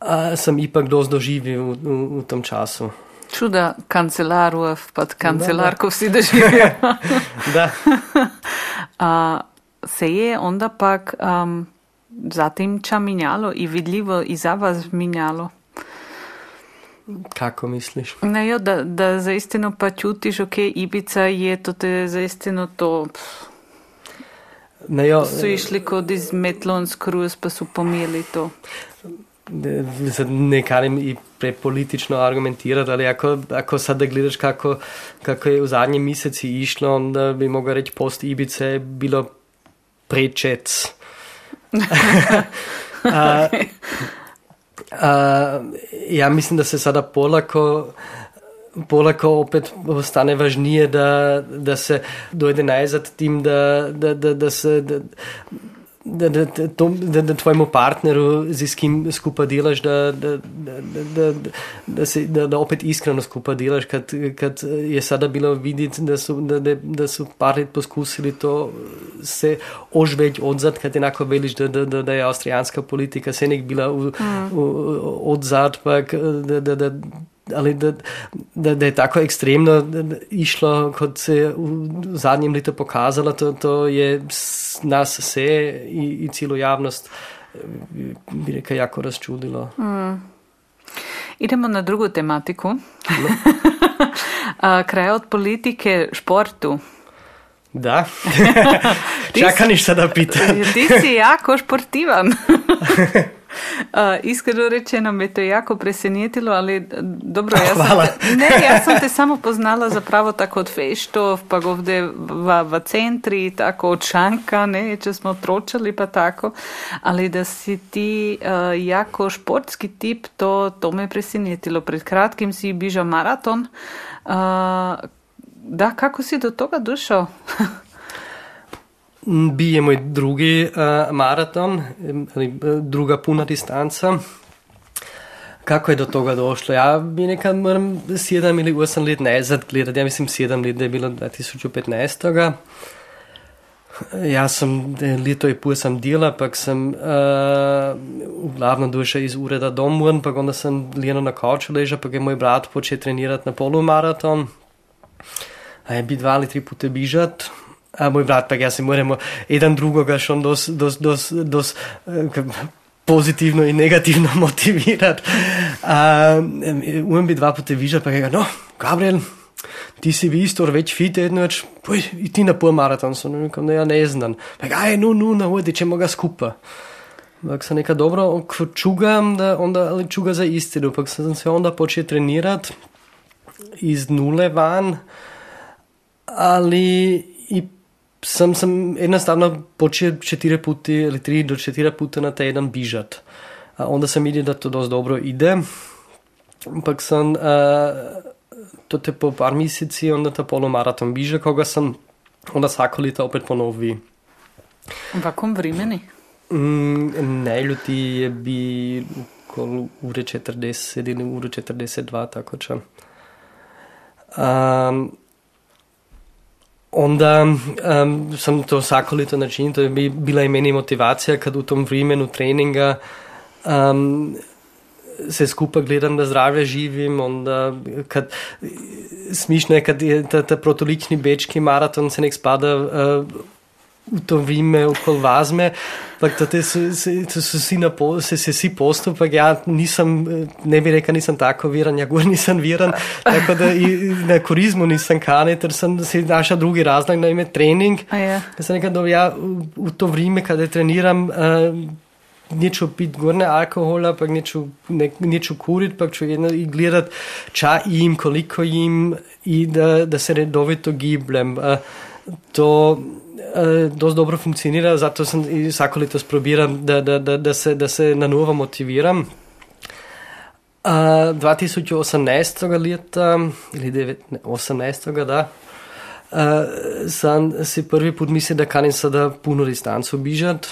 A sem ipak dosti doživel v, v, v tem času. Čuda kancelarov, pa kancelarko vsi doživijo. da. A, se je onda pak um, zatem ča minjalo in vidljivo iza vas minjalo? Kako misliš? Ne, jo, da, da za istino pa čutiš, ok, Ibica je to te za istino to. Ne, jo, so išli kot iz Metlons Cruise, pa so pomeli to. Ne karim i prepolitično argumentirati, ali ako, ako sada gledaš kako, kako je v zadnji meseci išlo, onda bi mogel reči post Ibice bilo prečec. okay. Uh, ja, mislim, da se sada polako, polako opet postane važnije, da, da se dojde najzad tim, da, da, da, da se. Da, da, da, to, da, da tvojemu partneru, z kim skupaj delaš, da, da, da, da, da, da, da opet iskreno skupaj delaš, kad, kad je sada bilo videti, da so, da, da, da so par let poskusili to se ožveč odzad, kad enako veliš, da, da, da, da je avstrijanska politika se nek bila v, mm. v, odzad, pa da, da, da ali da, da, da je tako ekstremno išlo, kot se je v zadnjem letu pokazalo, to, to je nas vse in, in celo javnost, bi rekel, jako razčudilo. Mm. Idemo na drugo tematiko. No. Kraj od politike, športu. Da, čakaniš se da pitam. Ti si jako športivan. Uh, iskreno rečeno, me to jako presenetilo, ali dobro, jaz sem, ne, jaz sem te samo poznala zapravo tako od feštov, pa ovde v, v centri, tako od šanka, ne, če smo otročali pa tako, ali da si ti uh, jako športski tip, to, to me presenetilo. Pred kratkim si bižal maraton. Uh, da, kako si do toga došel? Bi je moj drugi uh, maraton, uh, druga puna distanca. Kako je do tega došlo? Ja, bi nekaj moram sedem ali osem let nazad gledati, ja mislim sedem let, da je bilo 2015. Jaz sem leto in pol sem delal, pa sem uh, v glavnem došel iz ureda domov, pa onda sem leno na kavču ležal, pa je moj brat počel trenirati na polumaraton. A je bi dva ali tri pute bižati. A moj brat pa jaz se moramo eden drugoga še dos, dos, dos, dos, uh, pozitivno in negativno motivirati. Uh, um bi dva pute bižati, pa ga, no, Gabriel ti si vi isto več fit, jednoč, poj, ti na pol maraton, so nekam, da ja ne znam. Aj, no, no, na vodi, ćemo ga skupa. Pak sam neka dobro čugam, da onda, ali čuga za istinu, pak sam se onda počeo trenirat iz nule van, ali i sam sam jednostavno počeo četiri puti, ili tri do četiri puta na teden bižat. A onda sam vidio da to dosta dobro ide, pak sam... Uh, to je po par meseci, onda ta polomaraton biže, koga sam onda svako leto opet ponovi. V kakom vremeni? Mm, ne, ljudi je bi okolo ure 40, ili ure 42, tako če. Um, onda um, sam to vsako leto načinil, to je bi bila i meni motivacija, kad u tom vremenu treninga um, se skupaj gledam, da zdrave živim. Onda, kad, smišno je, kad je ta, ta protolični bečki maraton se nek spada uh, v to vime, okol vazme, pak to so, se, to so si pol, se, se si postopek, ja nisem, ne bi rekel, nisem tako viran, ja gor nisem viran, tako da i, na korizmu nisem kane, ter sem si našel drugi razlog, na ime trening. Ja. Sem rekel, da ja, v, v to vrime, kada treniram, uh, neću piti gorne alkohola, pa neću, ne, neću kurit, pa ću jedno i gledat ča im, koliko im i da, da se redovito gibljem. To dosta dobro funkcionira, zato sam i svako letos probiram da, da, da, da, se, da se na novo motiviram. Uh, 2018. leta, ili 19, da, uh, sam si prvi put mislil, da kanim sada puno distanco bižati.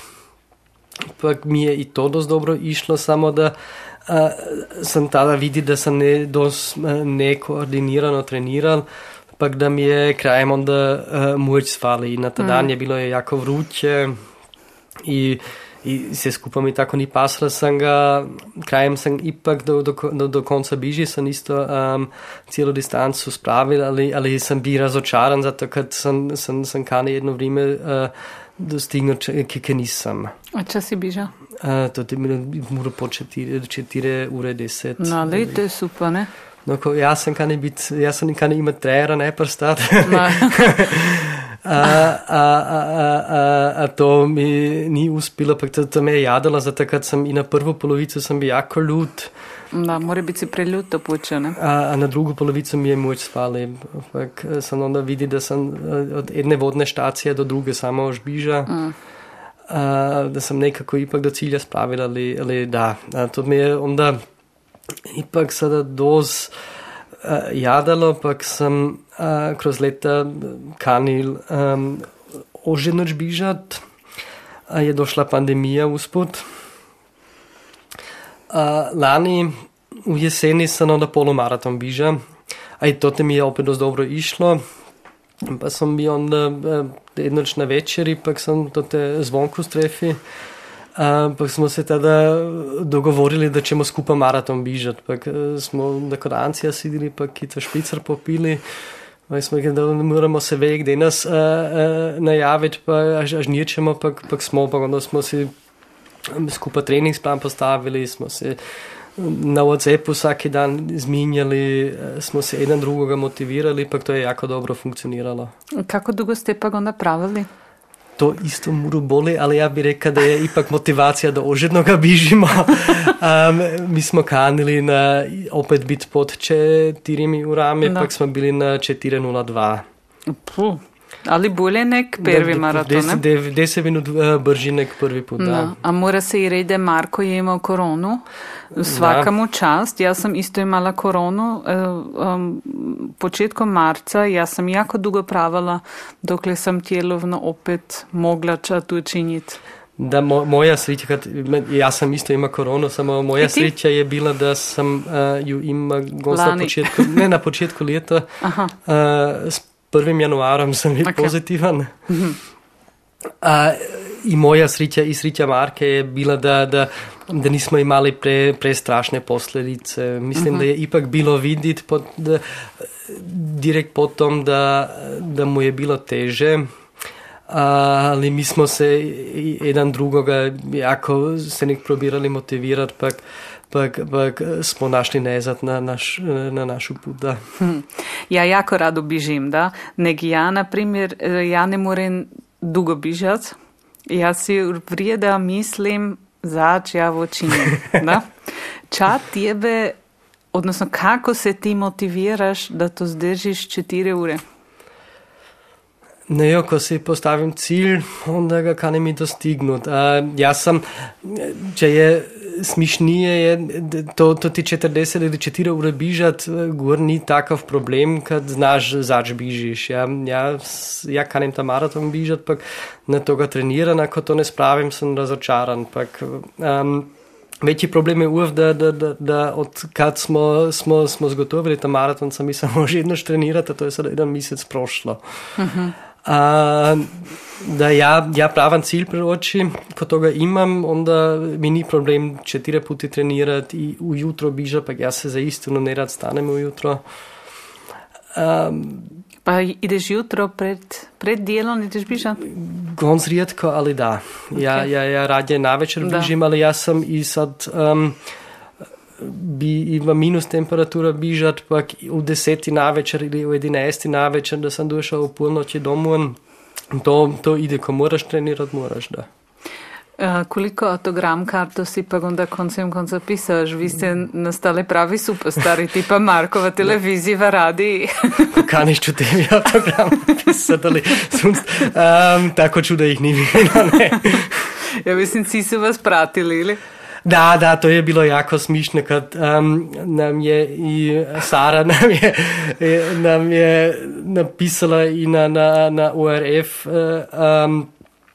Ampak mi je i to dosti dobro išlo, samo da uh, sem tada videl, da sem ne, dosti uh, nekoordinirano treniral, ampak da mi je krajem onda uh, moč svali. Na ta mm. dan je bilo je jako vruće i, i se skupaj mi tako ni pasalo, sem ga, krajem sem ipak do, do, do, do konca biži, sem isto um, celo distanco spravil, ali, ali sem bil razočaran, zato ker sem, sem, sem kane jedno vreme uh, dostignuo, ki, ki nisem. A če si bižal? Uh, to ti mora po 4 ure 10. No, le, to je super, ne? No, ko, jaz sem kane biti, jaz sem kane imati trera, ne pa stati. No. a, a, a, a, a to mi ni uspelo, pa to, to me je jadalo, zato ker sem i na prvo polovico sem bil jako ljud. Da, mora biti preljuto to ne? A, a na drugo polovico mi je moč spali. Ampak sem onda videl, da sem od ene vodne štacije do druge samo žbiža. Mm. A, da sem nekako ipak do cilja spravil ali, ali da. A, to mi je onda ipak sada doz uh, jadalo, pak sem uh, kroz leta kanil um, oženo žbižat. A je došla pandemija uspod. Uh, lani v jeseni sem na polomaraton biža, a i to mi je opet dosti dobro išlo. Pa sem bil onda uh, jednoč na večeri, pa sem to te zvonku strefi. Ampak smo se tada dogovorili, da ćemo skupa maraton bižati. Pa smo na korancija sidili, pa kita špicar popili. Pa smo rekli, da moramo se vek, da nas uh, uh, najaviti, pa až, až ničemo, pa, pa smo, pa onda smo si skupaj treningsplan postavili, smo se na WhatsAppu vsaki dan zminjali, smo se eden drugoga motivirali, pa to je jako dobro funkcioniralo. Kako dugo ste pa ga napravili? To isto muru boli, ali ja bi rekel, da je ipak motivacija, da ožednoga bižimo. Um, mi smo kanili na opet biti pod četirimi urami, no. pak smo bili na 4.02. Puh. Ali bolje nek prvi de, maraton? Deset, de, deset minut uh, brži nek prvi put. No. A mora se i rede, Marko je imao koronu. Svakamu da. čast. Ja sam isto imala koronu. Uh, um, početkom marca ja sam jako dugo pravala dokle sam tjelovno opet mogla to učiniti. Da, mo, moja sreća, kad, ja sam isto ima koronu, samo moja sreća je bila da sam uh, ju ima na početku, ne na početku ljeta, uh, 1. januarjem sem bil okay. pozitiven. A, I moja sreća i sreća Marke je bila da, da, da nismo imali pre, prestrašne posljedice. Mislim -huh. da je ipak bilo vidjeti pod, da, direkt potom da, da mu je bilo teže. Ali mi smo se jedan drugoga jako se nek probirali motivirati, pak, pak, pak smo našli nezad na, naš, na našu put. Da. Hm. Ja jako rado bižim, da. Nek ja, na primjer, ja ne morem dugo bižati. Ja si vrijeda mislim zač ja v očini. Ča tebe, odnosno kako se ti motiviraš, da to zdržiš 4 ure? Ne, jo, ko si postavim cilj, onda ga kanem i dostignut. A, ja sam, če je smišnije, je, to, to ti 40 ili 4 ure bižat, gor ni takav problem, kad znaš zač bižiš. Ja, ja, ja kanem ta maraton bižat, pak na toga treniran, ako to ne spravim, sam razočaran. Pak, um, Večji problem je uvijek, da, da, da, da od kad smo, smo, smo zgotovili ta maraton, sam mi samo že jedno trenirati, to je sada jedan mesec prošlo. Uh -huh. Da ja, ja pravan cilj preoči, ko toga imam, onda mi ni problem četiri puti trenirati i ujutro biža, pa ja se za istinu ne rad stanem ujutro. Um, pa ideš jutro pred, pred delom, ideš biža? Gonz rijetko, ali da. Okay. Ja, ja, ja radije na večer bižim, ali ja sam i sad... Um, bi ima minus temperatura bižati, pa v deseti na večer ali v enajsti na večer, da sem došel v polnoči domov. To, to ide, ko moraš trenirati, moraš. Da. Uh, koliko autogram karto si pa onda koncem konca pisaš? Vi ste nastali pravi superstari, tipa Markova televizija, v radiji. Kaj niš čutim autogram pisati? Um, tako čuda jih ni bilo. ja mislim, si su vas pratili ili? Da, da, to je bilo jako smišno, kad um, nam je i Sara nam je, nam je napisala i na, na, na URF um,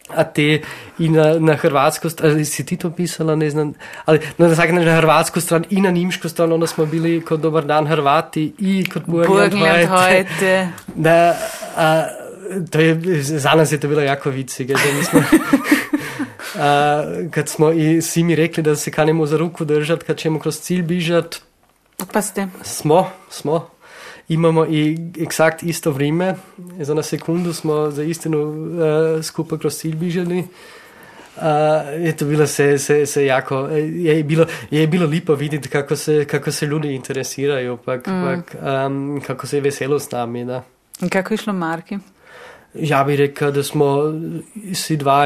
a te i na, na hrvatsku stran, ali si ti to pisala, ne znam, ali na, na, na hrvatsku stran i na nimšku stran, onda smo bili kod Dobar dan Hrvati i kod Burgenland Hojte. Da, a, to je, za nas je to bilo jako vicige, da mi smo... Uh, kad smo i svi mi rekli da se kanemo za ruku držati, kad ćemo kroz cilj bižat. Pa ste. Smo, smo. Imamo i eksakt isto vrijeme. Za na sekundu smo za istinu uh, skupa kroz cilj bižali. Uh, je to bilo se, se, se jako, je bilo, je bilo lipo vidjeti kako se, kako se ljudi interesiraju, pak, mm. pak, um, kako se je veselo s nami. Da. Kako je išlo Marki? Ja bih rekao da smo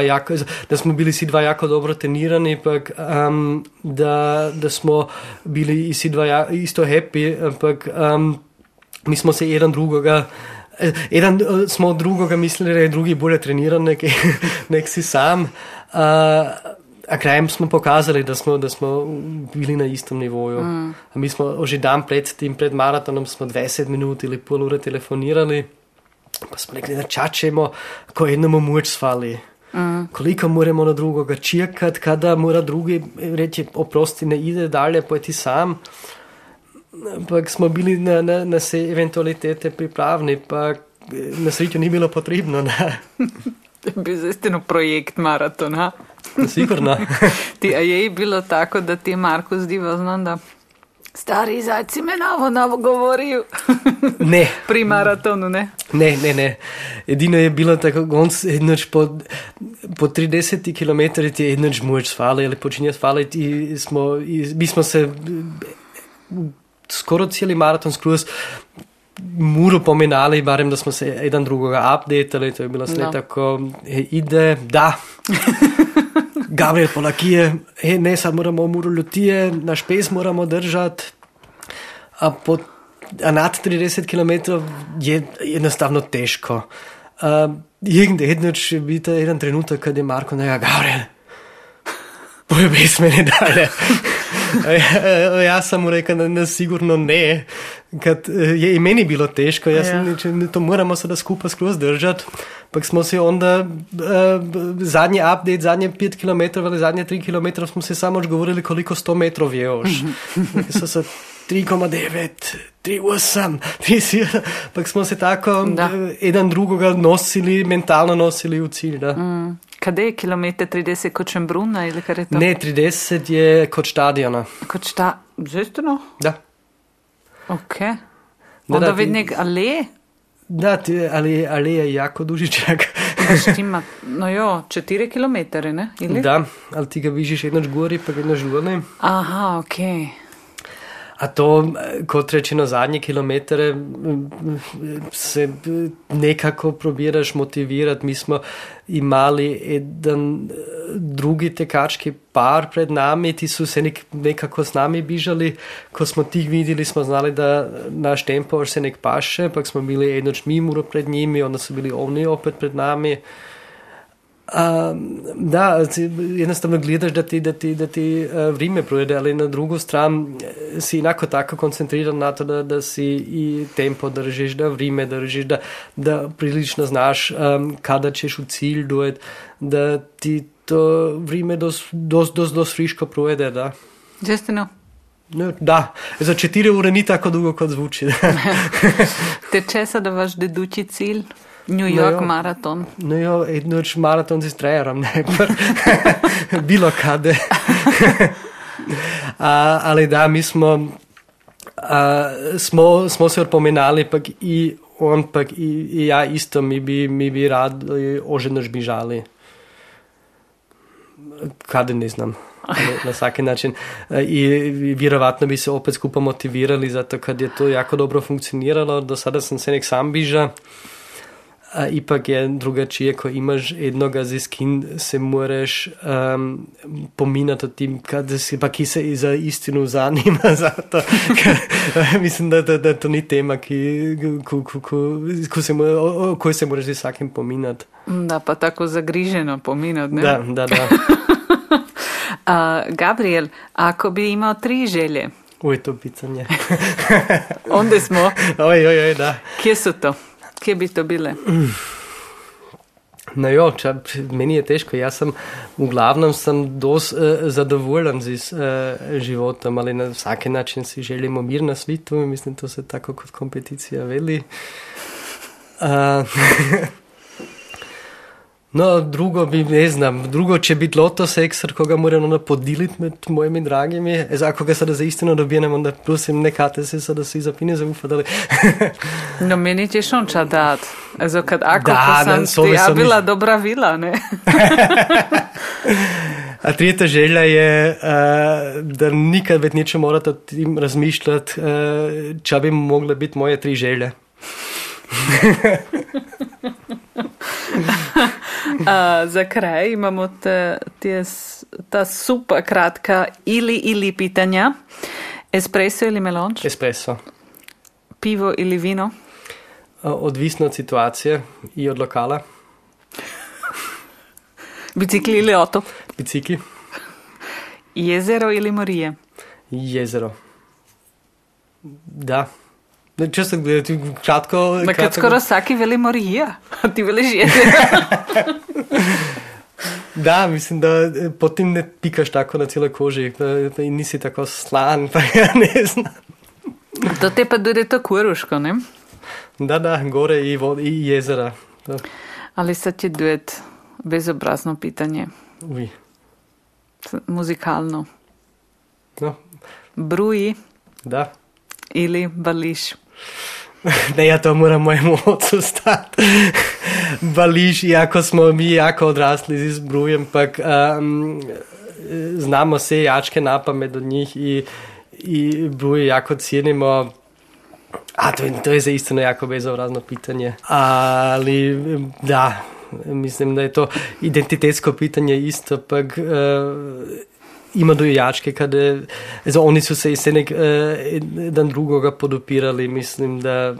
jako, da smo bili si dva jako dobro trenirani, ampak um, da, da smo bili si dva ja, isto happy, ampak um, mi smo se jedan drugoga Jedan smo od drugoga mislili da je drugi bolje treniran nek, nek si sam, uh, a krajem smo pokazali da smo, da smo bili na istom nivoju. Mm. A mi smo že dan pred tim, pred maratonom smo 20 minut ili pol ure telefonirali. Pa smo rekli, da čačemo, ko jednomu muč svali. Mm. Koliko moramo na drugoga čekati, kada mora drugi reči, oprosti, ne ide dalje, pojdi sam. Pa smo bili na, na, na vse eventualitete pripravni, pa na srečo ni bilo potrebno. Bil je zaistino projekt maratona. Sigurno. Ti, je bilo tako, da ti je Marko zdival znam, da Stari zajci me novo, novo govorijo. ne. Pri maratonu, ne? Ne, ne, ne. Edino je bilo tako, gonc, enoč po, po 30 km ti je enoč moč svali, ali počinja svaliti. Smo, mi smo se skoro cijeli maraton skruz muro pomenali, barem da smo se jedan drugoga updatali, to je bilo sve no. tako, ide, da. Gabriel Polakije, he, ne samo moramo muro ljutije, naš pes moramo držati, a, po, a nad 30 km je enostavno težko. Irgendečno će biti jedan trenutak kad je Marko nekaj, Gabriel, boje pes me ne dalje. ja sam mu da ne, sigurno ne, kad je i meni bilo teško, ja sam ja. to moramo sada skupa skroz držati. Pa smo se onda, uh, zadnji update, zadnje 5 km ali zadnje 3 km smo se samo govorili koliko 100 metrov je još. so se 3,9, 3,8, 3,7. Ampak smo se tako Da. eh, eden drugega nosili, mentalno nosili v cilj. Da. Mm. Kaj je kilometer 30 kot Šembruna ali kar je to? Ne, 30 je kot stadiona. Kot šta, žestno? Da. Ok. Da, Onda da, ti- vidnik ale, Da, ti, ali, ali je jako dužičak. štima, no jo, 4 km, ne? Ili? Da, ali ti ga vidiš enoč gori, pa ga enoč dolje. Aha, ok. A to, kot rečeno, zadnje kilometre se nekako probiraš motivirati. Mi smo imeli en drugi tekački par pred nami, ti so se nek, nekako z nami bižali. Ko smo tih videli, smo znali, da naš tempo se nek paše, pa smo bili enoč mimo pred njimi, onda so bili oni opet pred nami. Um, da, jednostavno gledaš, da ti, da ti, da ti uh, vrijeme projede, ali na drugu stran eh, si enako tako koncentriran na to, da, da si i tempo držiš, da vrijeme držiš, da, da prilično znaš um, kada ćeš u cilj dojet, da ti to vrijeme dos, dos, dos, dos friško projede, da. Žestno. No, da, za četiri ure ni tako dugo kot zvuči. Te česa da vaš dedući cilj? New No York jo. maraton. No jo, enoč maraton z trejerom, ne, pr- bilo kade. a, ali da, mi smo, a, smo, smo se opomenali, pak i on, pak i, i ja isto, mi bi, mi bi radi oženož bižali. Kade ne znam. Na svaki način. E, I vjerovatno bi se opet skupa motivirali, zato kad je to jako dobro funkcioniralo. Do sada sam se nek sam biža. A ipak je drugačije, ko imaš jednoga z kim se moraš um, pominati o tem, si pa ki se za istinu zanima za to. Ker, mislim, da, da, da to ni tema, ki, ko, ko, ko, ko se, mo- o, o kojoj se moraš z vsakim pominati. Da, pa tako zagriženo pominut, ne? Da, da, da. A, Gabriel, ako bi imao tri želje, Uj, to pitanje. onda smo, Oj, oj, oj, da. kje su to? Kje bi to bile? No, jo, če, meni je težko. Jaz sem v glavnem sem dosti uh, zadovoljen z uh, životom, ali na vsak način si želimo mir na svetu. Mislim, to se tako kot kompeticija veli. Uh, no, drugo bi, ne znam, drugo, če bi loto seksar, koga moram onda podeliti med mojimi dragimi, e, ako ga sada za istino dobijem, onda prosim, nekate se sada si zapine zaufati. No, meni ćeš on ča dat. Ezo, kad ako Da, sam da, ja bila iš- dobra vila, ne? A tretja želja je, uh, da nikad več neče morati o tem razmišljati, uh, če bi mogle biti moje tri želje. A, za kraj imamo te, te, ta super kratka ili ili pitanja. Espresso ili melonč? Espresso. Pivo ili vino? Uh, odvisno od situacije in od lokala, Bicikli ili otok? bicikli, Jezero ili morije? jezero. Da. Ne, Čisto gledati, kratko. Ma kratko- skoro vsaki veli morija, ti veliš jezero. Da, mislim, da eh, potem ne pikaš tako na celo koži in nisi tako slan, pa ja ne znam. to te pa dojde to kuruško, ne? Da, da, gore i, vod, i jezera. To, Ali sad će duet bezobrazno pitanje, uj. muzikalno. No, Bruji da. ili bališ? Ne, ja to moram mojemu ocu stati. Bališ, jako smo mi jako odrasli z izbrujem, pak um, znamo se jačke na pamet od njih i, i bruje jako cijenimo. A to je, to je zaistino jako bezobrazno pitanje. Ali da, mislim da je to identitetsko pitanje isto, pak uh, ima dojačke, kada also, oni su se se nek uh, jedan drugoga podupirali, mislim da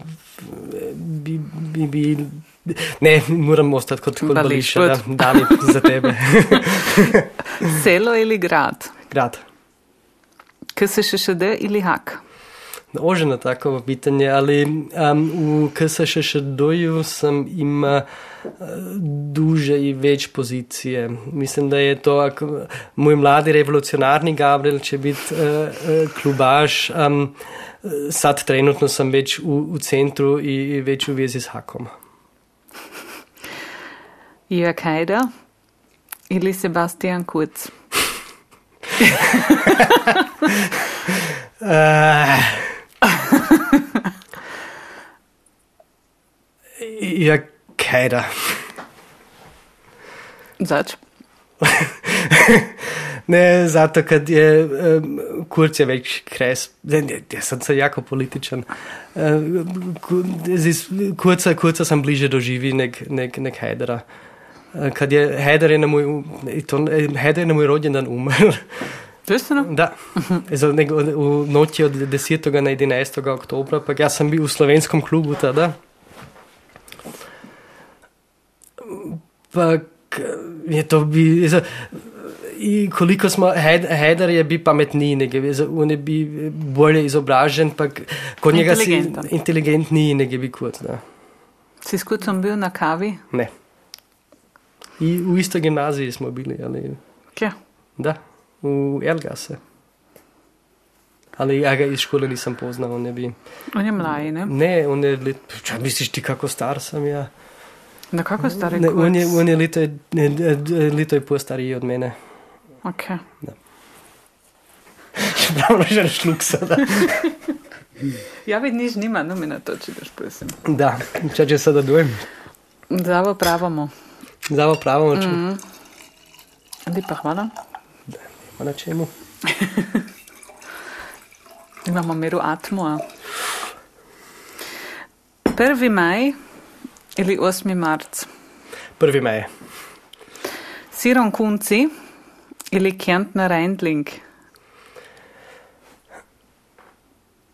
bi, bi, bi ne, moram ostati kod, kod Bališ, Bališa, da. Dani, za tebe. Selo ili grad? Grad. KSŠD ili hak? Ože na tako pitanje, ali um, v KSŠ-doju sem ima uh, duže i več pozicije. Mislim, da je to ak, moj mladi revolucionarni Gabriel, če biti uh, uh, klubaš. Um, sad trenutno sem več v, v centru in več v vezi s Hakom. Jörg Haider ili Sebastian Kurz? uh, Jörg Haider. Zač? ne, zato, ker je um, kurc je več kres. Jaz sem se jako političen. Uh, kurca, kurca sem bliže doživi nek, nek, nek Haidera. Uh, kad je Haider je na moj, to, Haider je na moj rođendan umrl. Stvarno? Da, nek, v noči od 10. na 11. oktobra, pa jaz sem bil v slovenskem klubu tada. Pa je to bi, ezo, i koliko smo, Haider je bi pametniji, nego, on je bi bolje izobražen, pa kod njega si inteligentniji, nego bi kurz, da. Si s kurcem bil na kavi? Ne. I v istoj gimnaziji smo bili, ali... Kje? Da, v Elgase. Ali ja ga iz škole nisam poznao, on je bi... On je mlaj, ne? Ne, on je, let... Ča misliš ti kako star sam ja? Da kako star je Ne, on je, on je leto, leto i pol stariji od mene. Ok. Čeprav ne želiš luksa, da. Ja vidi, nič nima, no mi na to čitaš, prosim. Da, če če sada dujem. Zdravo pravamo. Zavo pravo, če Mm. Lepa hvala. Pa na čemu. Imamo miru atmu. A? 1. maj ili 8. marc. Prvi meje. Siron Kunci ili Kjentner Reindling.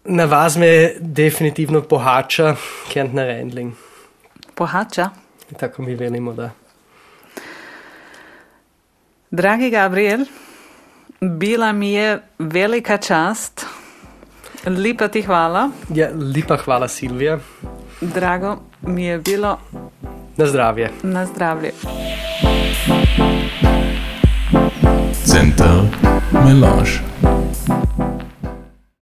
Na vas me definitivno pohača Kentner Rendling. Pohača. Tako mi velimo, da. Dragi Gabriel, bila mi je velika čast. Lepa ti hvala. Ja, lepa hvala Silvija. Drago mi je bilo Na zdravje. na zdravje. Center Melange.